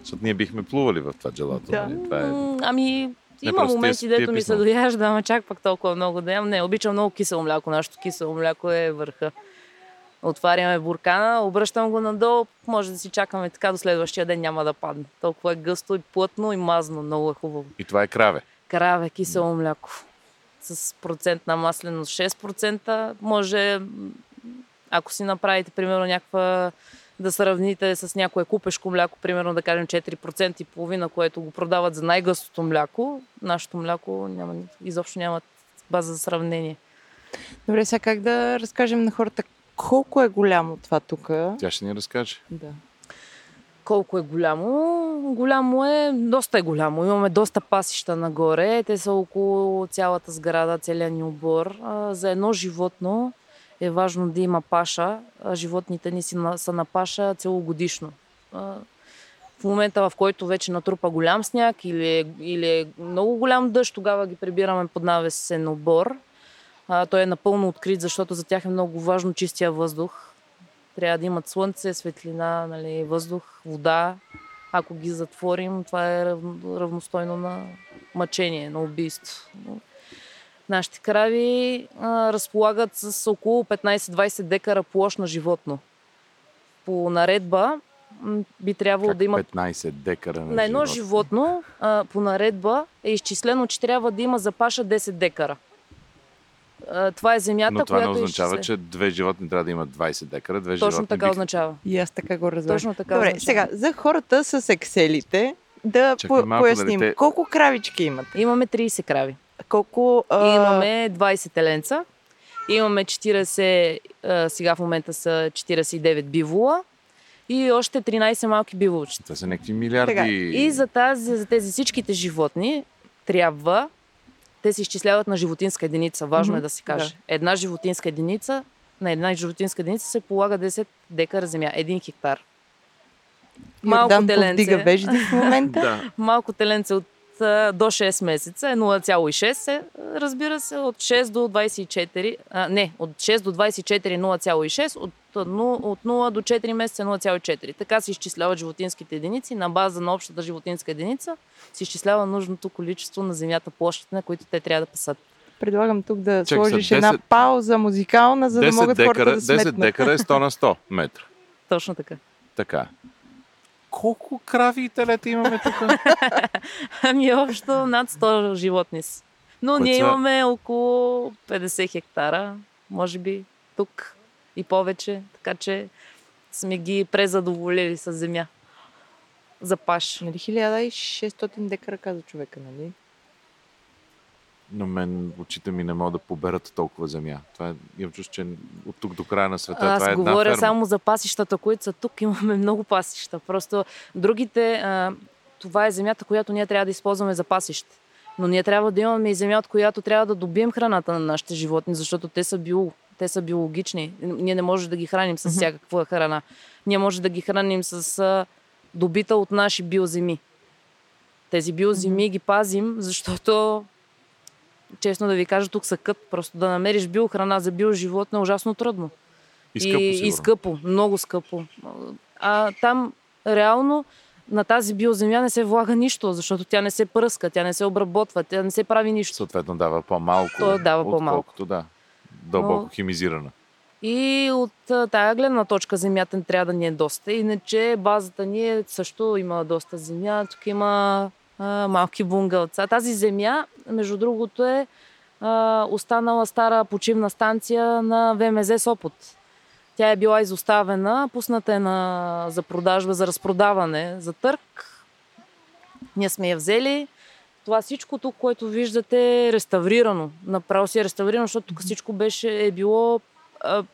Speaker 1: Защото ние бихме плували в това джелато.
Speaker 2: Да.
Speaker 1: нали? Това е...
Speaker 8: Ами, има моменти,
Speaker 1: ти е
Speaker 8: дето ми се дояжда, ама чак пак толкова много да ям. Не, обичам много кисело мляко. Нашето кисело мляко е върха. Отваряме буркана, обръщам го надолу, може да си чакаме така до следващия ден няма да падне. Толкова е гъсто и плътно и мазно, много е хубаво.
Speaker 1: И това е краве.
Speaker 8: Краве, кисело мляко. С процент на масленост 6%. Може, ако си направите, примерно, някаква да сравните с някое купешко мляко, примерно да кажем 4% и половина, което го продават за най-гъстото мляко, нашето мляко няма, изобщо няма база за сравнение.
Speaker 2: Добре, сега как да разкажем на хората колко е голямо това тук?
Speaker 1: Тя ще ни разкаже.
Speaker 2: Да.
Speaker 8: Колко е голямо? Голямо е, доста е голямо. Имаме доста пасища нагоре. Те са около цялата сграда, целият ни обор. За едно животно е важно да има паша. Животните ни си на, са на паша целогодишно. В момента, в който вече натрупа голям сняг или или е много голям дъжд, тогава ги прибираме под навесен обор. А, той е напълно открит, защото за тях е много важно чистия въздух. Трябва да имат слънце, светлина, нали, въздух, вода. Ако ги затворим, това е рав- равностойно на мъчение, на убийство. Нашите крави а, разполагат с около 15-20 декара площ на животно. По наредба би трябвало
Speaker 1: Как
Speaker 8: да имат
Speaker 1: 15 декара на,
Speaker 8: на едно
Speaker 1: живот.
Speaker 8: животно а, по наредба е изчислено, че трябва да има за паша 10 декара. А, това е земята,
Speaker 1: Но това не
Speaker 8: която
Speaker 1: означава,
Speaker 8: е
Speaker 1: че две животни трябва да имат 20 декара. Две
Speaker 8: Точно
Speaker 1: животни
Speaker 8: така
Speaker 1: бих...
Speaker 8: означава.
Speaker 2: И аз така го разбрах.
Speaker 8: Точно така
Speaker 2: Добре,
Speaker 8: означава.
Speaker 2: сега, за хората с екселите, да
Speaker 1: Чакай
Speaker 2: по-
Speaker 1: малко,
Speaker 2: поясним.
Speaker 1: дали те-
Speaker 2: Колко кравички имате?
Speaker 8: Имаме 30 крави.
Speaker 2: Колко... А...
Speaker 8: Имаме 20 теленца. Имаме 40, а, сега в момента са 49 бивола и още 13 малки биволчета.
Speaker 1: Това са някакви милиарди.
Speaker 2: Така,
Speaker 8: И за, тази, за тези всичките животни трябва, те се изчисляват на животинска единица, важно е
Speaker 2: Мгм,
Speaker 8: да се каже. Една животинска единица, на една животинска единица се полага 10 декара земя, 1 хектар. Малко
Speaker 2: Йордан повдига
Speaker 8: теленце,
Speaker 2: вежди в момента. [laughs]
Speaker 1: Да.
Speaker 8: малко теленце от до 6 месеца е 0,6, е, разбира се, от 6 до 24, а, не, от 6 до 24 е 0,6, от, от 0 до 4 месеца е 0,4. Така се изчисляват животинските единици. На база на общата животинска единица се изчислява нужното количество на земята, площите, на които те трябва да пасат.
Speaker 2: Предлагам тук да
Speaker 1: са
Speaker 2: сложиш
Speaker 1: 10
Speaker 2: една пауза музикална, за да
Speaker 1: 10
Speaker 2: могат
Speaker 1: декара,
Speaker 2: хората да
Speaker 1: 10
Speaker 2: сметнат.
Speaker 1: декара е 100 на 100 метра.
Speaker 8: Точно така.
Speaker 1: Така. Колко крави и телета имаме тук? [laughs]
Speaker 8: Ами общо над 100 животни са. Но
Speaker 1: Които
Speaker 8: ние имаме около 50 хектара, може би тук и повече, така че сме ги презадоволили с земя. За паш.
Speaker 2: Нали 1600 декара каза човека, нали?
Speaker 1: Но мен очите ми не могат да поберат толкова земя. Това е, имам чувство, че от тук до края на света
Speaker 8: Аз
Speaker 1: това е една
Speaker 8: говоря
Speaker 1: ферма.
Speaker 8: само за пасищата, които са тук. [laughs] Имаме много пасища. Просто другите, а, това е земята, която ние трябва да използваме за пасище. Но ние трябва да имаме и земя, от която трябва да добием храната на нашите животни, защото те са, био, те са биологични. Ние не можем да ги храним с всякаква храна. Ние може да ги храним с а, добита от наши биоземи. Тези биоземи ги пазим, защото честно да ви кажа, тук са кът. Просто да намериш биохрана за биоживотно е ужасно трудно
Speaker 1: И скъпо,
Speaker 8: и,
Speaker 1: сигурно.
Speaker 8: и скъпо, много скъпо. А там реално на тази биоземя не се влага нищо, защото тя не се пръска, тя не се обработва, тя не се прави нищо.
Speaker 1: Съответно дава по-малко.
Speaker 8: То дава по-малко.
Speaker 1: Да. Дълбоко
Speaker 8: Но-
Speaker 1: химизирана.
Speaker 8: И от тая гледна точка земята не трябва да ни е доста. Иначе базата ни е също има доста земя. Тук има а, малки бунгълца. Тази земя, между другото, е а, останала стара почивна станция на ВМЗ Сопот. Тя е била изоставена, пусната е на, за продажба, за разпродаване, за търг. Ние сме я взели. Това всичко тук, което виждате е реставрирано. Направо си е реставрирано, защото тук всичко беше е било а,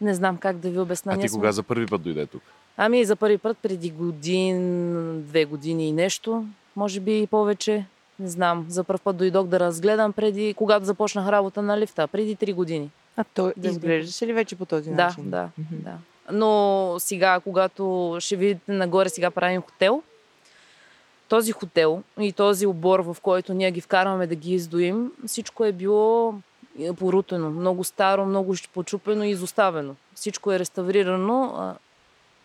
Speaker 8: не знам как да ви обясня.
Speaker 1: А ти
Speaker 8: сме-
Speaker 1: кога за първи път дойде тук?
Speaker 8: Ами за първи път преди годин, две години и нещо, може би и повече. Не знам. За първ път дойдох да разгледам преди, когато започнах работа на лифта, преди три години.
Speaker 2: А той
Speaker 8: Да,
Speaker 2: изглеждаше ли вече по този
Speaker 8: Да,
Speaker 2: начин?
Speaker 8: да,
Speaker 2: Мгм.
Speaker 8: да. Но сега, когато ще видите нагоре, сега правим хотел. този хотел и този обор, в който ние ги вкарваме да ги издоим, всичко е било е, порутено. Много старо, много почупено и изоставено. Всичко е реставрирано.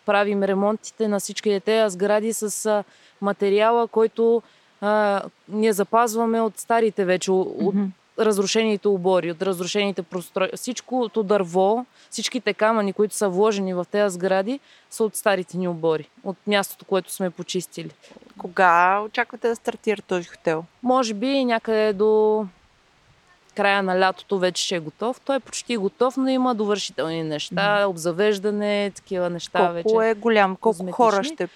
Speaker 8: Правим ремонтите на всички тези сгради с материала, който а, ние запазваме от старите вече, от разрушените обори, от разрушените прострои. Всичкото дърво, всичките камъни, които са вложени в тези сгради, са от старите ни обори, от мястото, което сме почистили.
Speaker 2: Кога очаквате да стартира този хотел?
Speaker 8: Може би някъде до края на лятото вече ще е готов. Той е почти готов, но има довършителни неща, обзавеждане, такива неща вече.
Speaker 2: Колко е голям? Колко
Speaker 8: козметични.
Speaker 2: хора ще...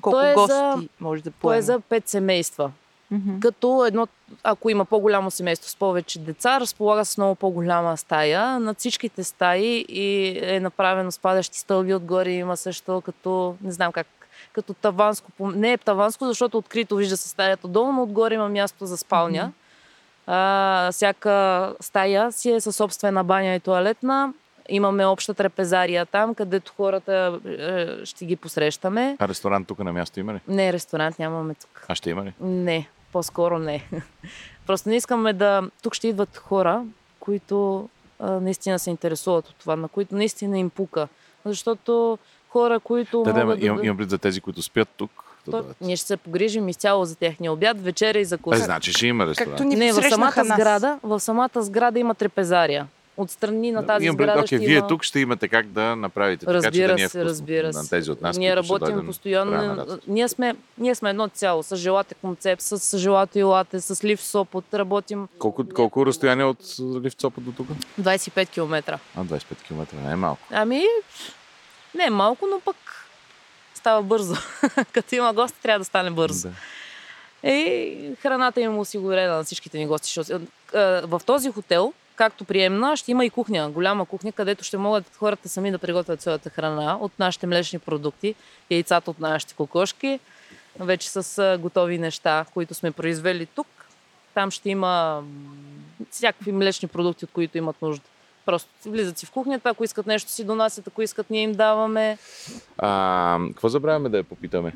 Speaker 2: Колко
Speaker 8: Той е
Speaker 2: гости
Speaker 8: за-
Speaker 2: може да
Speaker 8: Той
Speaker 2: поеме?
Speaker 8: е за пет семейства.
Speaker 2: Мгм.
Speaker 8: Като едно, ако има по-голямо семейство с повече деца, разполага с много по-голяма стая. Над всичките стаи и е направено с падащи стълби отгоре. Има също като, не знам как, като таванско. Не е таванско, защото открито вижда се стаята долу, но отгоре има място за спалня. А, всяка стая си е със собствена баня и туалетна. Имаме обща трапезария там, където хората е, ще ги посрещаме.
Speaker 1: А ресторант тук на място има ли?
Speaker 8: Не, ресторант нямаме тук.
Speaker 1: А ще има ли?
Speaker 8: Не, по-скоро не. [laughs] Просто не искаме да... Тук ще идват хора, които а, наистина се интересуват от това, на които наистина им пука. Защото хора, които
Speaker 1: Да, да,
Speaker 8: могат
Speaker 1: имам, имам пред за тези, които спят тук.
Speaker 8: То, ние ще се погрижим изцяло за техния обяд, вечеря и за
Speaker 1: Е, значи ще има ресторант.
Speaker 2: Както ни
Speaker 8: Не, в самата
Speaker 2: нас.
Speaker 8: сграда, в самата сграда има трепезария. Отстрани на тази
Speaker 1: Имам
Speaker 8: сграда
Speaker 1: окей,
Speaker 8: ще
Speaker 1: вие
Speaker 8: има...
Speaker 1: тук ще имате как да направите така, че да
Speaker 8: Разбира
Speaker 1: ни е
Speaker 8: се, разбира
Speaker 1: На
Speaker 8: се.
Speaker 1: тези от нас,
Speaker 8: ние работим постоянно.
Speaker 1: на.
Speaker 8: Ние сме, ние сме едно цяло. С желате концепт, с желато и лате, с лив сопот. Работим
Speaker 1: Колко, колко разстояние от Ливцопа до тук?
Speaker 8: 25 км.
Speaker 1: А, 25 км, не е малко.
Speaker 8: Ами, не е малко, но пък става бързо. [laughs] Като има гости, трябва да стане бързо.
Speaker 1: Да.
Speaker 8: И храната им е осигурена на всичките ни гости. А, В този хотел, както приемна, ще има и кухня, голяма кухня, където ще могат хората сами да приготвят своята храна от нашите млечни продукти, яйцата от нашите кокошки, вече с а, готови неща, които сме произвели тук. Там ще има всякакви млечни продукти, от които имат нужда. Просто влизат си в кухнята, ако искат нещо си донасят, ако искат ние им даваме.
Speaker 1: А, какво забравяме да я попитаме?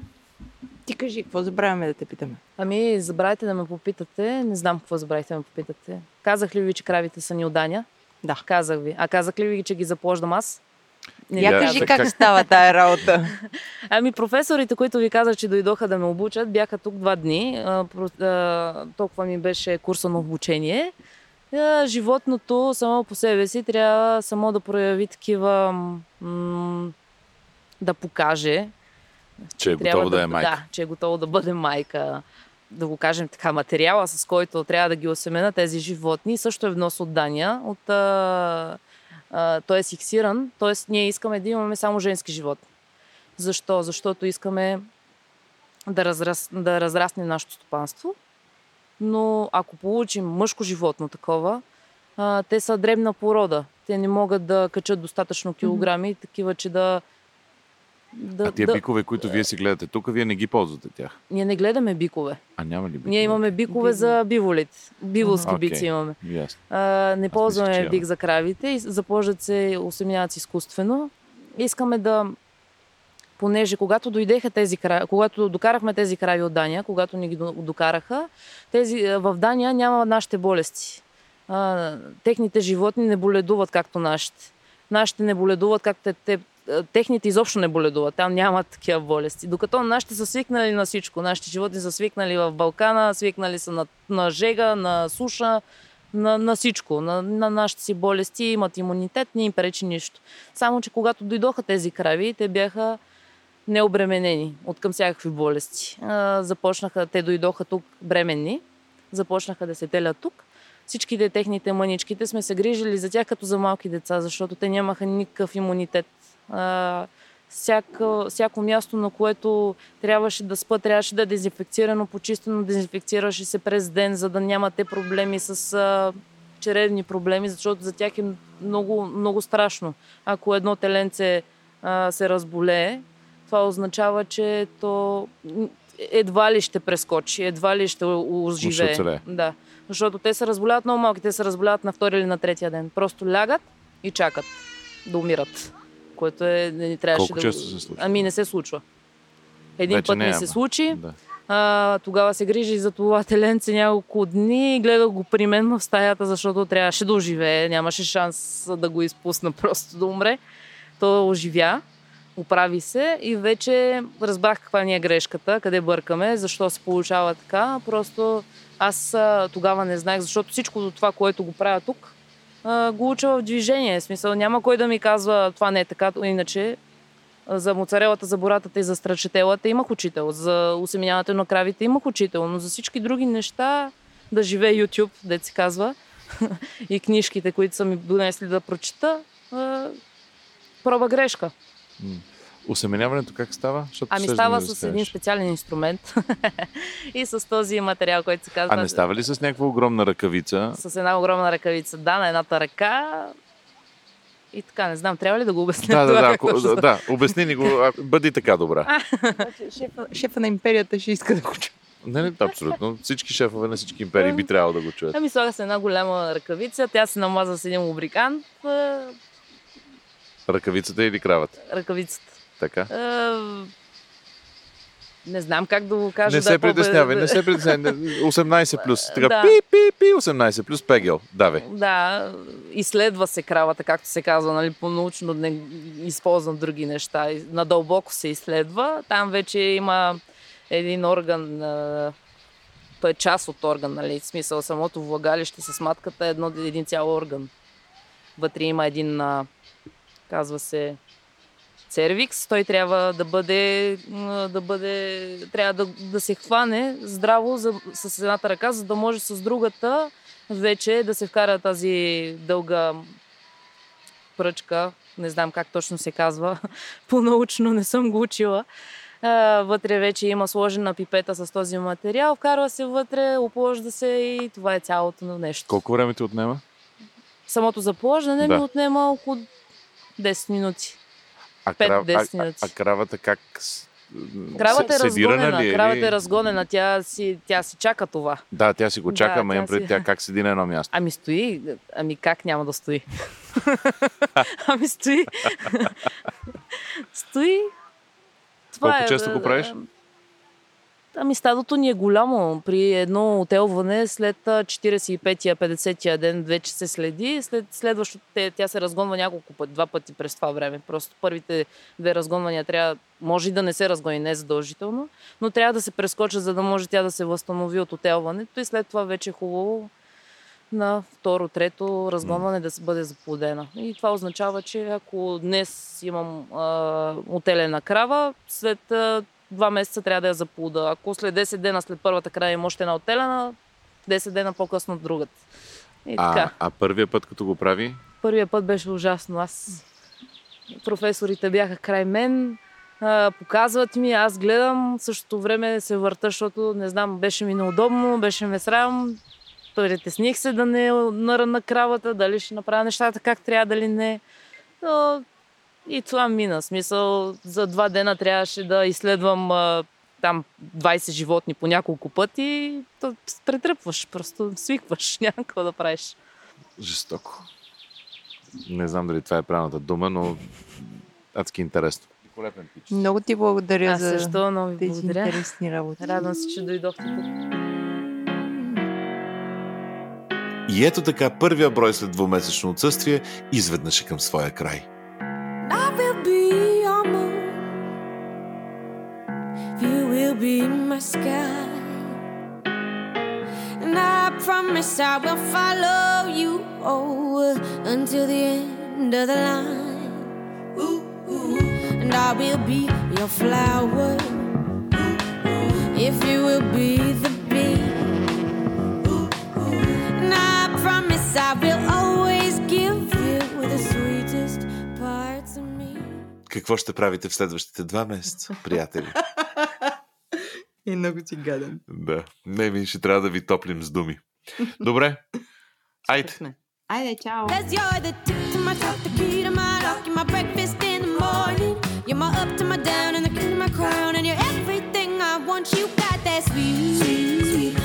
Speaker 2: Ти кажи, какво забравяме да те питаме?
Speaker 8: Ами, забравяйте да ме попитате. Не знам какво забравихте да ме попитате. Казах ли ви, че кравите са ни от Даня?
Speaker 2: Да.
Speaker 8: Казах ви. А казах ли ви, че ги заплождам аз? Не
Speaker 2: Я
Speaker 1: Я-
Speaker 2: кажи
Speaker 8: казах.
Speaker 2: как става тая работа. [laughs]
Speaker 8: Ами професорите, които ви казах, че дойдоха да ме обучат, бяха тук два дни. А, про- а, толкова ми беше курса на обучение. А, животното само по себе си трябва само да прояви такива... м- да покаже,
Speaker 1: Че е готово да, е майка.
Speaker 8: Да, че е готово да бъде майка. Да го кажем така, материала, с който трябва да ги осемена тези животни, също е внос от Дания. От, а, а, той е фиксиран, т.е. ние искаме да имаме само женски животни. Защо? Защото искаме да, разрас, да разрасне нашето стопанство. Но ако получим мъжко животно такова, а, те са дребна порода. Те не могат да качат достатъчно килограми, такива, че да. да,
Speaker 1: А тия
Speaker 8: да...
Speaker 1: бикове, които вие си гледате тук, вие не ги ползвате тях.
Speaker 8: Ние не гледаме бикове.
Speaker 1: А няма ли бикове?
Speaker 8: Ние имаме бикове за биволите. Биволски
Speaker 1: Окей.
Speaker 8: бици имаме.
Speaker 1: Ясно.
Speaker 8: А, не
Speaker 1: че
Speaker 8: ползваме
Speaker 1: имаме.
Speaker 8: бик за кравите и започват се осемняват изкуствено. Искаме да понеже когато дойдеха тези крави, когато докарахме тези крави от Дания, когато ни ги до- докараха, тези, а, в Дания няма нашите болести. А, техните животни не боледуват както нашите. Нашите не боледуват както те, те а, техните изобщо не боледуват. Там нямат такива болести. Докато нашите са свикнали на всичко. Нашите животни са свикнали в Балкана, свикнали са на, на жега, на суша, на, на всичко, на, на нашите си болести, имат имунитет, не им пречи нищо. Само, че когато дойдоха тези крави, те бяха необременени от към всякакви болести. А, започнаха, те дойдоха тук бременни, започнаха да се телят тук. Всичките техните мъничките сме се грижили за тях като за малки деца, защото те нямаха никакъв имунитет. Всяко, всяко място, на което трябваше да спа, трябваше да е дезинфекцирано, почистено, дезинфекцираше се през ден, за да няма те проблеми с а, черевни проблеми, защото за тях е много, много страшно. Ако едно теленце а, се разболее, това означава, че то едва ли ще прескочи, едва ли ще оживее.
Speaker 1: оцелее.
Speaker 8: Да. Защото те се разболяват много малки, те се разболяват на втори или на третия ден. Просто лягат и чакат да умират. Което е, не трябваше
Speaker 1: Колко
Speaker 8: да...
Speaker 1: често се случва?
Speaker 8: Ами не се случва. Един
Speaker 1: Вече
Speaker 8: път
Speaker 1: не
Speaker 8: не, се случи,
Speaker 1: Да.
Speaker 8: А, тогава се грижи за това [laughs] теленце няколко дни и гледах го при мен в стаята, защото трябваше да оживее. Нямаше шанс да го изпусна [laughs] просто да умре. Той оживя, оправи се и вече разбрах каква ни е грешката, къде бъркаме, защо се получава така. Просто аз тогава не знаех, защото всичко това, което го правя тук, го уча в движение. В смисъл, няма кой да ми казва това не е така, иначе за моцарелата, за боратата и за страчетелата имах учител. За усеминяването на кравите имах учител, но за всички други неща да живее YouTube, де се казва, [laughs] и книжките, които са ми донесли да прочита, проба грешка.
Speaker 1: Осеменяването как става? Защото
Speaker 8: Ами става
Speaker 1: да
Speaker 8: с един специален инструмент [laughs] и с този материал, който се казва
Speaker 1: А не става ли с някаква огромна ръкавица?
Speaker 8: с една огромна ръкавица. Да, на едната ръка и така, не знам, трябва ли да го обясня
Speaker 1: Да, да,
Speaker 8: това
Speaker 1: да, ако, да, да, обясни ни го, а, бъди така добра. [laughs]
Speaker 2: Шефа, шефа на империята ще иска да го чуе.
Speaker 1: Не, не, абсолютно. Всички шефове на всички империи би трябвало да го чуят.
Speaker 8: Ами слага се една голяма ръкавица, тя се намаза с един лубрикант,
Speaker 1: Ръкавицата или кравата?
Speaker 8: ръкавицата.
Speaker 1: Така.
Speaker 8: А, не знам как да го кажа.
Speaker 1: Не
Speaker 8: да
Speaker 1: се
Speaker 8: е по-
Speaker 1: притеснявай, не се притеснявай. 18 [laughs] плюс. Така,
Speaker 8: Да.
Speaker 1: пи, пи, пи, 18 плюс пегел. Давай.
Speaker 8: Да, изследва се кравата, както се казва, нали, по-научно не използвам други неща. Надълбоко се изследва. Там вече има един орган, той е част от орган, нали, в смисъл самото влагалище с матката е едно, един цял орган. Вътре има един, казва се, цервикс, той трябва да бъде, да бъде трябва да, да се хване здраво за, с едната ръка, за да може с другата вече да се вкара тази дълга пръчка, не знам как точно се казва, [laughs] по-научно не съм го учила. Вътре вече има сложена пипета с този материал, вкарва се вътре, опложда се и това е цялото на нещо.
Speaker 1: Колко време ти отнема?
Speaker 8: Самото заплождане
Speaker 1: Да.
Speaker 8: ми отнема около 10 минути.
Speaker 1: А,
Speaker 8: 5-10
Speaker 1: а, а,
Speaker 8: минути.
Speaker 1: а кравата как?
Speaker 8: Кравата е разгонена.
Speaker 1: ли е
Speaker 8: Кравата е разгонена. Тя си, тя си чака това.
Speaker 1: Да, тя си го чака,
Speaker 8: Да,
Speaker 1: ама имам пред
Speaker 8: си-
Speaker 1: тя как седи на едно място.
Speaker 8: Ами стои. Ами как няма да стои? [laughs] ами стои. [laughs] стои. Това
Speaker 1: Колко
Speaker 8: е,
Speaker 1: често го правиш?
Speaker 8: Ами стадото ни е голямо. При едно отелване след а, 45-я, 50-я ден вече се следи. След следващото тя се разгонва няколко пъти, два пъти през това време. Просто първите две разгонвания трябва, може и да не се разгони, не е задължително, но трябва да се прескочат, за да може тя да се възстанови от отелването и след това вече е хубаво на второ, трето разгонване да се бъде заплодена. И това означава, че ако днес имам а, отелена крава, след а, два месеца трябва да я заплуда. Ако след 10 дена след първата крава има още една отелена, 10 дена по-късно другата. И
Speaker 1: А,
Speaker 8: така.
Speaker 1: а първия път, като го прави,
Speaker 8: Първият път беше ужасно. Аз... Професорите бяха край мен, а, показват ми, аз гледам, същото време се върта, защото, не знам, беше ми неудобно, беше ме срам. Притесних се да не наръна кравата, дали ще направя нещата как трябва, дали не. Но и това мина. Смисъл, за два дена трябваше да изследвам а, там 20 животни по няколко пъти. То, претръпваш, просто свикваш, [laughs] няма какво да правиш.
Speaker 1: жестоко. Не знам дали това е правилната дума, но адски интересно.
Speaker 2: Много ти благодаря
Speaker 8: Аз
Speaker 2: за
Speaker 8: също много ви
Speaker 2: тези
Speaker 8: благодаря.
Speaker 2: интересни работи.
Speaker 8: Радвам се, че дойдохте тук.
Speaker 1: И ето така първия брой след двумесечно отсъствие изведнъж е към своя край.
Speaker 9: sky. And I promise I will follow you oh, until the end of the line. And I will be your flower if you will be the bee. And I promise I will always give you the sweetest parts of me.
Speaker 1: Какво ще правите в следващите два месеца, приятели?
Speaker 2: И много си гаден.
Speaker 1: да. Не, ми ще трябва да ви топлим с думи. Добре. Айде.
Speaker 2: Айде, чао!
Speaker 9: You're my up to my down and the king of my crown, and you're everything I want. You got that sweet, sweet, sweet